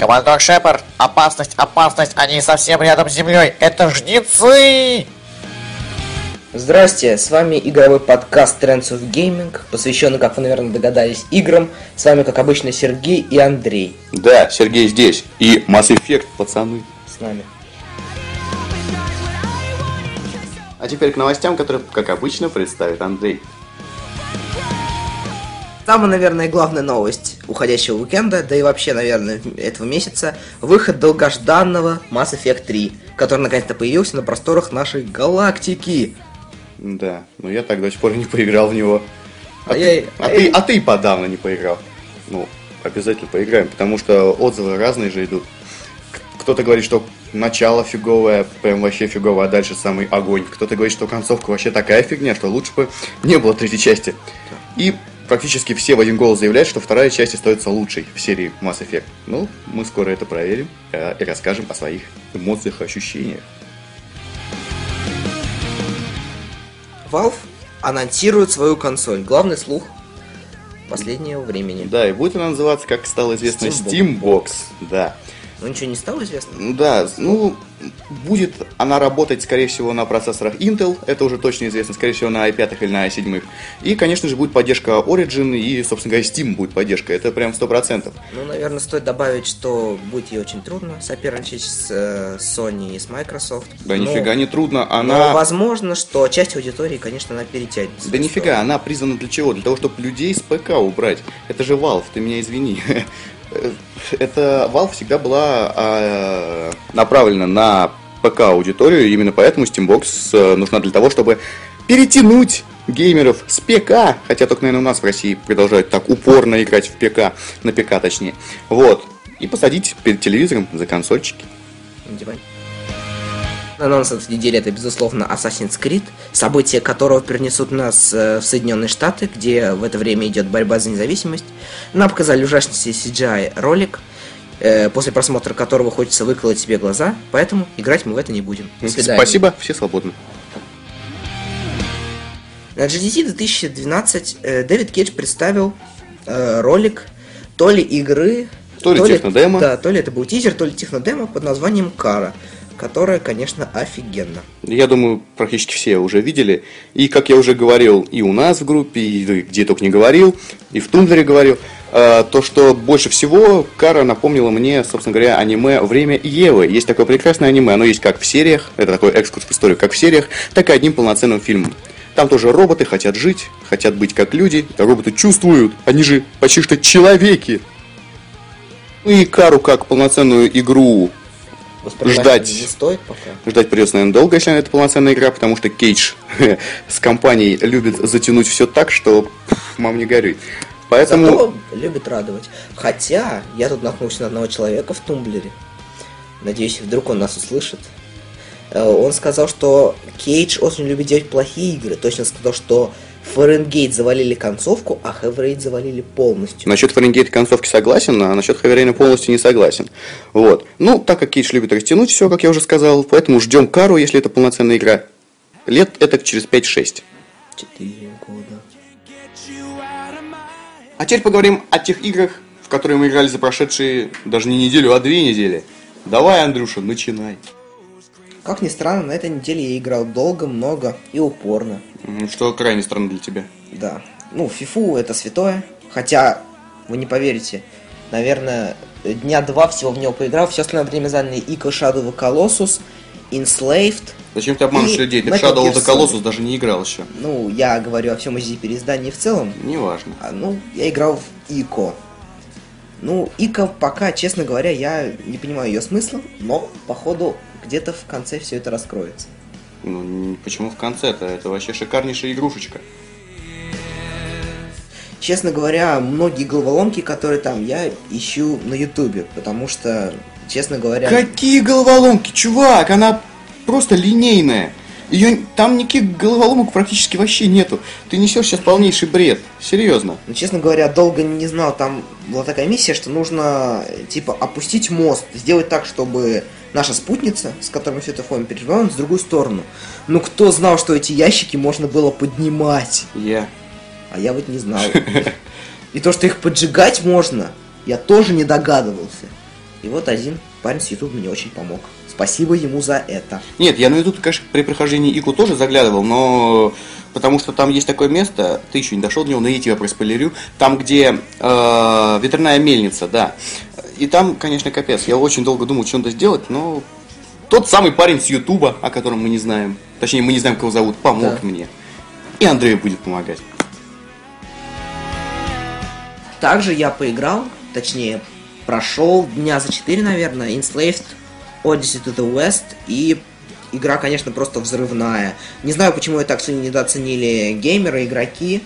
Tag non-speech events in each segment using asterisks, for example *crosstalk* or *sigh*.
Командор Шепард, опасность, опасность, они совсем рядом с землей. Это жнецы! Здрасте, с вами игровой подкаст Trends of Gaming, посвященный, как вы, наверное, догадались, играм. С вами, как обычно, Сергей и Андрей. Да, Сергей здесь. И Mass Effect, пацаны. С нами. А теперь к новостям, которые, как обычно, представит Андрей. Самая, наверное, главная новость уходящего уикенда, да и вообще, наверное, этого месяца, выход долгожданного Mass Effect 3, который наконец-то появился на просторах нашей галактики. Да, но я так до сих пор не поиграл в него. А, А ты, я- а, а ты, а ты подавно не поиграл. Ну, обязательно поиграем, потому что отзывы разные же идут. Кто-то говорит, что начало фиговое, прям вообще фиговое, а дальше самый огонь. Кто-то говорит, что концовка вообще такая фигня, что лучше бы не было третьей части. И практически все в один голос заявляют, что вторая часть остается лучшей в серии Mass Effect. Ну, мы скоро это проверим э, и расскажем о своих эмоциях и ощущениях. Valve анонсирует свою консоль. Главный слух последнего времени. Да, и будет она называться, как стало известно, Steambox. Steambox. Да. Ну ничего не стало известно? Ну Да, ну, будет она работать, скорее всего, на процессорах Intel, это уже точно известно, скорее всего, на i5 или на i7. И, конечно же, будет поддержка Origin и, собственно говоря, Steam будет поддержка, это прям 100%. Ну, наверное, стоит добавить, что будет ей очень трудно соперничать с э, Sony и с Microsoft. Да Но- нифига не трудно, Но она... возможно, что часть аудитории, конечно, она перетянет. Да нифига, она призвана для чего? Для того, чтобы людей с ПК убрать. Это же Valve, ты меня извини. *laughs* Это Valve всегда была а, направлена на ПК аудиторию, и именно поэтому Steambox э, нужна для того, чтобы перетянуть геймеров с ПК, хотя только, наверное, у нас в России продолжают так упорно играть в ПК, на ПК точнее, вот, и посадить перед телевизором за консольчики. сторону. Надевай. Анонс этой недели это, безусловно, Assassin's Creed, события которого перенесут нас э, в Соединенные Штаты, где в это время идет борьба за независимость. Нам показали ужасный CGI ролик, э, после просмотра которого хочется выколоть себе глаза, поэтому играть мы в это не будем. До свидания. Спасибо, все свободны. На GDC 2012 э, Дэвид Кейдж представил э, ролик то ли игры... То ли технодемо. Да, то ли это был тизер, то ли технодемо под названием Кара, которая, конечно, офигенна. Я думаю, практически все уже видели. И, как я уже говорил, и у нас в группе, и где только не говорил, и в Тундлере говорил, э, то, что больше всего Кара напомнила мне, собственно говоря, аниме «Время Евы». Есть такое прекрасное аниме, оно есть как в сериях, это такой экскурс в историю, как в сериях, так и одним полноценным фильмом. Там тоже роботы хотят жить, хотят быть как люди, роботы чувствуют, они же почти что человеки. Ну и Кару как полноценную игру Ждать. не стоит пока. Ждать придется, наверное, долго, если это полноценная игра, потому что Кейдж *laughs* с компанией любит затянуть все так, что мам не горюй. Поэтому... Зато любит радовать. Хотя, я тут наткнулся на одного человека в Тумблере. Надеюсь, вдруг он нас услышит. Э, Он сказал, что Кейдж очень любит делать плохие игры. Точно сказал, что Фаренгейт завалили концовку, а Хеврейт завалили полностью. Насчет Фаренгейта концовки согласен, а насчет Хаверейна полностью не согласен. Вот. Ну, так как Кейдж любит растянуть все, как я уже сказал, поэтому ждем Кару, если это полноценная игра. Лет это через 5-6. Четыре года. А теперь поговорим о тех играх, в которые мы играли за прошедшие даже не неделю, а две недели. Давай, Андрюша, начинай. Как ни странно, на этой неделе я играл долго, много и упорно. Что крайне странно для тебя. Да. Ну, фифу это святое. Хотя, вы не поверите, наверное, дня два всего в него поиграл. Все остальное время заняли Ико Shadow of Colossus, Enslaved. Зачем ты обманываешь людей? Ты в Shadow of the Colossus даже не играл еще. Ну, я говорю о всем из переиздании в целом. Неважно. А, ну, я играл в Ико. Ну, Ико пока, честно говоря, я не понимаю ее смысла, но, походу, где-то в конце все это раскроется. Ну, почему в конце-то? Это вообще шикарнейшая игрушечка. Честно говоря, многие головоломки, которые там, я ищу на Ютубе, потому что, честно говоря... Какие головоломки, чувак? Она просто линейная. Ее, там никаких головоломок практически вообще нету. Ты несешь сейчас полнейший бред. Серьезно. Ну, честно говоря, долго не знал, там была такая миссия, что нужно, типа, опустить мост, сделать так, чтобы наша спутница, с которой мы все это форме переживаем, с другую сторону. Ну, кто знал, что эти ящики можно было поднимать? Я. А я вот не знал. *laughs* И то, что их поджигать можно, я тоже не догадывался. И вот один парень с YouTube мне очень помог. Спасибо ему за это. Нет, я на YouTube, конечно, при прохождении Ику тоже заглядывал, но потому что там есть такое место, ты еще не дошел до него, но я тебя проспойлерю, там, где э, ветряная мельница, да. И там, конечно, капец. Я очень долго думал, что надо сделать, но тот самый парень с Ютуба, о котором мы не знаем, точнее, мы не знаем, кого зовут, помог Да. мне. И Андрею будет помогать. Также я поиграл, точнее, прошел дня за 4, наверное, Enslaved Odyssey to the West, и игра, конечно, просто взрывная. Не знаю, почему ее так сильно недооценили геймеры, игроки.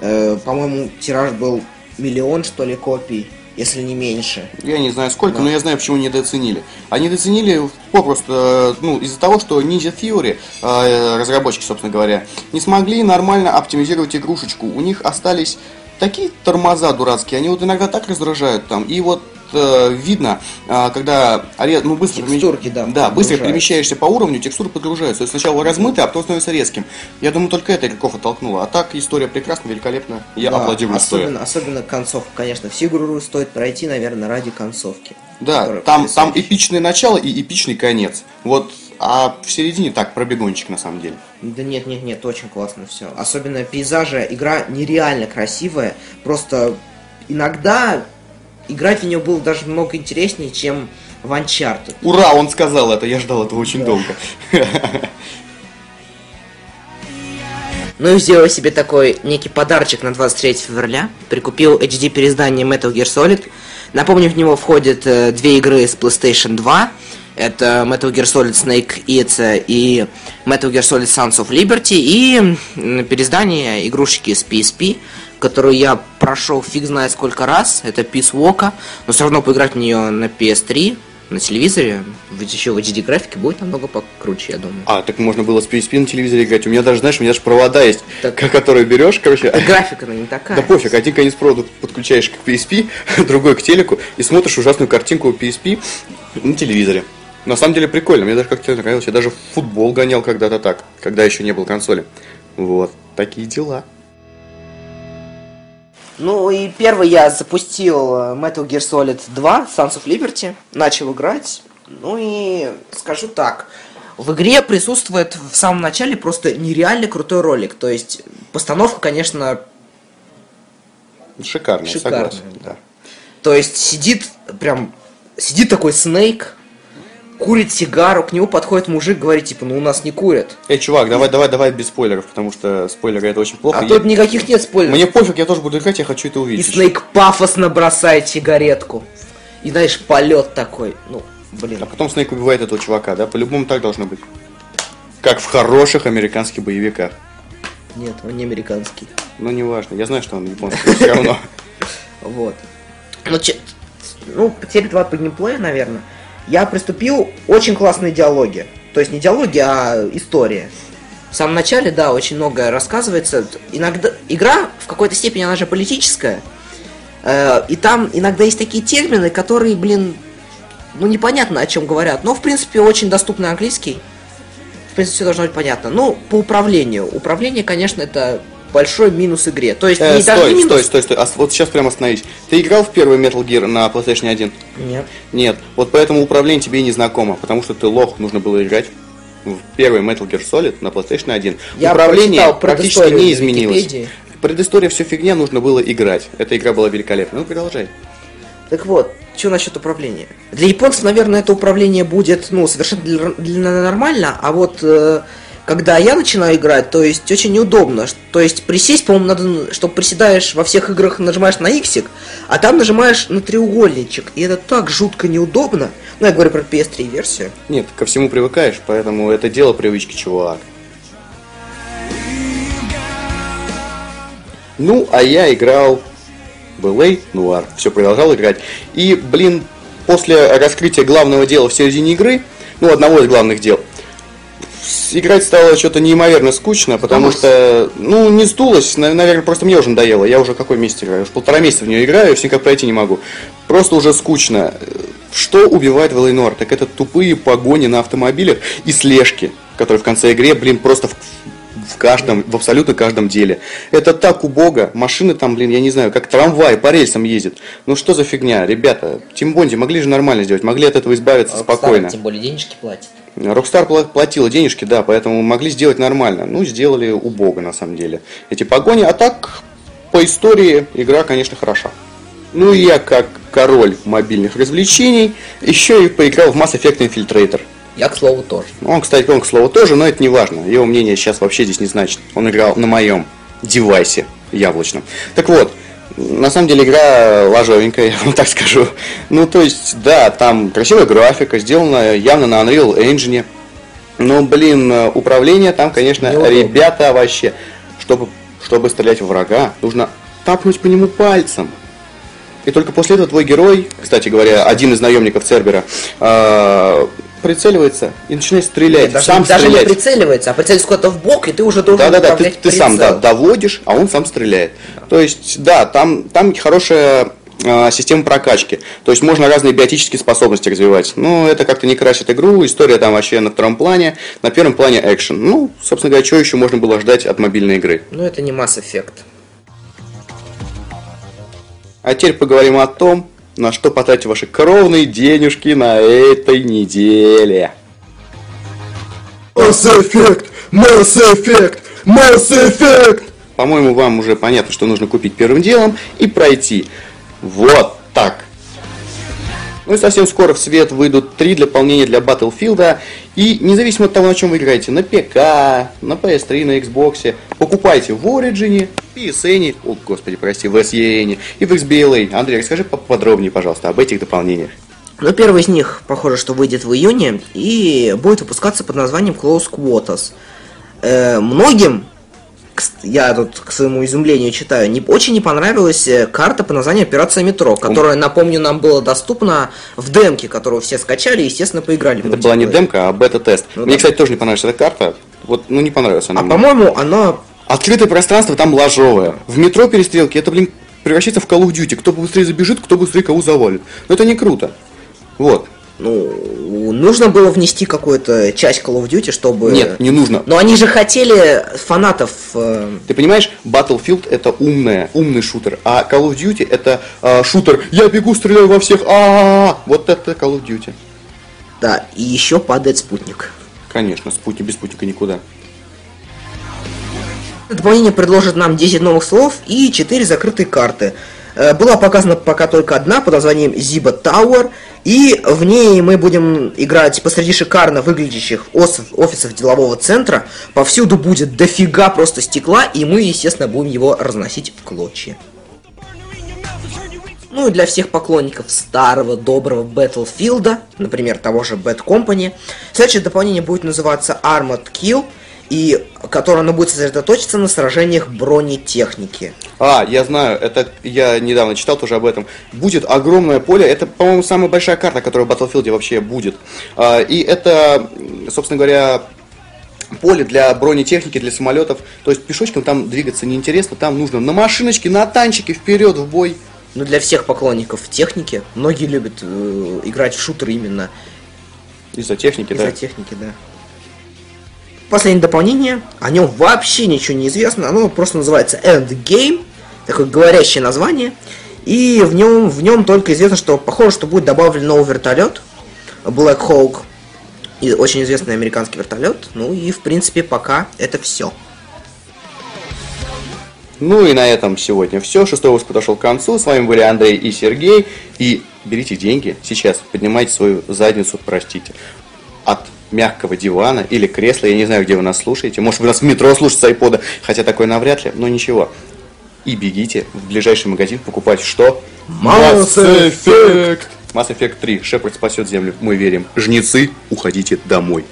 Э, по-моему, тираж был миллион, что ли, копий, если не меньше. Я не знаю сколько, Да. но я знаю, почему недооценили. Они недооценили попросту, э, ну, из-за того, что Ninja Theory, э, разработчики, собственно говоря, не смогли нормально оптимизировать игрушечку. У них остались такие тормоза дурацкие, они вот иногда так раздражают там. И вот э, видно, э, когда аре- ну, быстро, Текстурки, да, да, быстро перемещаешься по уровню, текстуры подгружаются. То есть сначала размытый, а потом становится резким. Я думаю, только это игроков оттолкнуло. А так история прекрасна, великолепна. Я Да, аплодирую стоя. особенно, особенно концовка, конечно. Всю игру стоит пройти, наверное, ради концовки. Да, там, там эпичное начало и эпичный конец. Вот, а в середине так, пробегончик на самом деле. Да нет, нет, нет, очень классно все. Особенно пейзажи, игра нереально красивая. Просто иногда играть в нее было даже много интереснее, чем в Uncharted. Ура, он сказал это, я ждал этого очень Да. долго. *laughs* Ну и сделал себе такой некий подарочек на 23 февраля. Прикупил HD переиздание Metal Gear Solid. Напомню, в него входят э, две игры с PlayStation 2. Это Metal Gear Solid Snake Eats и Metal Gear Solid Sons of Liberty. И м, переиздание игрушки с PSP, которую я прошел фиг знает сколько раз. Это Peace Walk. Но все равно поиграть в нее на PS3, на телевизоре, ведь еще в HD графике будет намного покруче, я думаю. А, так можно было с PSP на телевизоре играть. У меня даже, знаешь, у меня даже провода есть, Так- ко- которые берешь, короче. Графика она не такая. Да пофиг, один конец провода подключаешь к PSP, *laughs* другой к телеку и смотришь ужасную картинку PSP на телевизоре. На самом деле прикольно, мне даже как-то нравилось. Я даже футбол гонял когда-то так, когда еще не было консоли. Вот, такие дела. Ну и первый я запустил э, Metal Gear Solid 2 Sons of Liberty, начал играть. Ну и скажу так, в игре присутствует в самом начале просто нереально крутой ролик. То есть постановка, конечно, Шикарно, Шикарно, согласен. Да. то есть сидит прям, сидит такой Снейк, курит сигару, к нему подходит мужик, говорит, типа, ну у нас не курят. Эй, чувак, давай, давай, давай без спойлеров, потому что спойлеры это очень плохо. А Я- тут никаких нет спойлеров. Мне пофиг, я тоже буду играть, я хочу это И увидеть. Снейк пафосно бросает сигаретку. И знаешь, полет такой. Ну, блин. А потом Снейк убивает этого чувака, да? По-любому так должно быть. Как в хороших американских боевиках. Нет, он не американский. Ну, неважно, я знаю, что он японский, все равно. *laughs* Вот. Ну, ну, теперь два по геймплею, наверное. Я приступил очень классные диалоги. То есть не диалоги, а история. В самом начале, да, очень многое рассказывается. Иногда игра в какой-то степени она же политическая. Э, и там иногда есть такие термины, которые, блин, ну непонятно о чем говорят. Но в принципе очень доступный английский. В принципе, все должно быть понятно. Ну, по управлению. Управление, конечно, это большой минус игре. То есть Э, не даже стой, не минус. стой, стой, стой. А вот сейчас прямо остановись. Ты играл в первый Metal Gear на PlayStation 1? Нет. Нет. Вот поэтому управление тебе и не знакомо, потому что ты лох, нужно было играть в первый Metal Gear Solid на PlayStation 1. Я Управление практически не изменилось. Википедии. Предыстория все фигня, нужно было играть. Эта игра была великолепна. Ну, продолжай. Так вот, что насчет управления? Для японцев, наверное, это управление будет, ну, совершенно для- для- нормально, а вот э, когда я начинаю играть, то есть очень неудобно. То есть присесть, по-моему, надо, чтобы приседаешь во всех играх, нажимаешь на иксик, а там нажимаешь на треугольничек. И это так жутко неудобно. Ну, я говорю про PS3 версию. Нет, ко всему привыкаешь, поэтому это дело привычки, чувак. Ну, а я играл LA Noir. Все продолжал играть. И, блин, после раскрытия главного дела в середине игры, ну, одного из главных дел, играть стало что-то неимоверно скучно, потому что, ну, не сдулось, на- наверное, просто мне уже надоело. Я уже какой месяц играю? Уже полтора месяца в нее играю, все никак пройти не могу. Просто уже скучно. Что убивает в LA Noir? Так это тупые погони на автомобилях и слежки, которые в конце игры, блин, просто в- в каждом, в абсолютно каждом деле. Это так убого. Машины там, блин, я не знаю, как трамвай по рельсам ездит. Ну что за фигня, ребята? Team Bondi могли же нормально сделать, могли от этого избавиться Rockstar спокойно. тем более денежки платит. Rockstar платила денежки, да, поэтому могли сделать нормально. Ну, сделали убого, на самом деле, эти погони. А так, по истории, игра, конечно, хороша. Ну я, как король мобильных развлечений, еще и поиграл в Mass Effect Infiltrator. Я, к слову, тоже. Он, кстати, он, к слову, тоже, но это не важно. Его мнение сейчас вообще здесь не значит. Он играл на моем девайсе яблочном. Так вот, на самом деле игра ложовенькая, *laughs* я вам так скажу. Ну, то есть, да, там красивая графика, сделана явно на Unreal Engine. Но, блин, управление там, конечно, Неудобно. ребята вообще, чтобы, чтобы стрелять в врага, нужно тапнуть по нему пальцем. И только после этого твой герой, кстати говоря, один из наемников Цербера, э, прицеливается и начинает стрелять. Нет, даже, сам даже стрелять. не прицеливается, а прицеливается куда-то в бок, и ты уже должен Да, да, да, ты, ты сам да, доводишь, а он сам стреляет. То есть, да, там, там хорошая э, система прокачки. То есть можно разные биотические способности развивать. Ну, это как-то не красит игру, история там вообще на втором плане, на первом плане экшен. Ну, собственно говоря, что еще можно было ждать от мобильной игры. Ну, это не Mass Effect. А теперь поговорим о том, на что потратить ваши кровные денежки на этой неделе. Mass Effect! Mass Effect! Mass Effect! По-моему, вам уже понятно, что нужно купить первым делом и пройти. Вот так. Ну и совсем скоро в свет выйдут три дополнения для Battlefield. И независимо от того, на чем вы играете, на ПК, на PS3, на Xbox, покупайте в Origin, PSN, о, господи, прости, в SEN и в XBLA. Андрей, расскажи поподробнее, пожалуйста, об этих дополнениях. Ну, первый из них, похоже, что выйдет в июне и будет выпускаться под названием Close Quarters. Э, многим, я тут к своему изумлению читаю, не, очень не понравилась э, карта по названию Операция Метро, которая, напомню, нам была доступна в демке, которую все скачали и, естественно, поиграли. Это была не демка, а бета-тест. Ну Мне, да. кстати, тоже не понравилась эта карта. Вот, ну, не понравилась она А по-моему, она Открытое пространство там ложовое. В метро перестрелки это, блин, превращается в Call of Duty. Кто быстрее забежит, кто быстрее кого завалит. Но это не круто. Вот. Ну, нужно было внести какую-то часть Call of Duty, чтобы... Нет, не нужно. Но они же хотели фанатов... э, Ты понимаешь, Battlefield это умная, умный шутер, а Call of Duty это а, шутер. Я бегу, стреляю во всех. А, вот это Call of Duty. Да, и еще падает спутник. Конечно, спутник без спутника никуда. Дополнение предложит нам 10 новых слов и 4 закрытые карты. Э, Была показана пока только одна под названием Ziba Tower, и в ней мы будем играть посреди шикарно выглядящих офисов делового центра. Повсюду будет дофига просто стекла, и мы, естественно, будем его разносить в клочья. Ну и для всех поклонников старого доброго Battlefield, например, того же Bad Company, следующее дополнение будет называться Armored Kill, и которое оно будет сосредоточиться на сражениях бронетехники. А, я знаю, это я недавно читал тоже об этом. Будет огромное поле, это, по-моему, самая большая карта, которая в Battlefield вообще будет. А, и это, собственно говоря, поле для бронетехники, для самолетов. То есть пешочком там двигаться неинтересно, там нужно на машиночке, на танчике вперед в бой. Ну, для всех поклонников техники, многие любят э, играть в шутеры именно Из-за техники, из-за да. техники, да. Последнее дополнение, о нем вообще ничего не известно, оно просто называется Endgame, такое говорящее название, и в нем, в нем только известно, что похоже, что будет добавлен новый вертолет, Black Hawk, и очень известный американский вертолет, ну и в принципе пока это все. Ну и на этом сегодня все. Шестой выпуск подошел к концу. С вами были Андрей и Сергей. И берите деньги сейчас, поднимайте свою задницу, простите, от мягкого дивана или кресла. Я не знаю, где вы нас слушаете. Может, вы нас в метро слушаете с айпода, хотя такое навряд ли, но ничего. И бегите в ближайший магазин покупать что? Mass Effect! Mass Effect 3. Шепард спасет землю. Мы верим. Жнецы, уходите домой.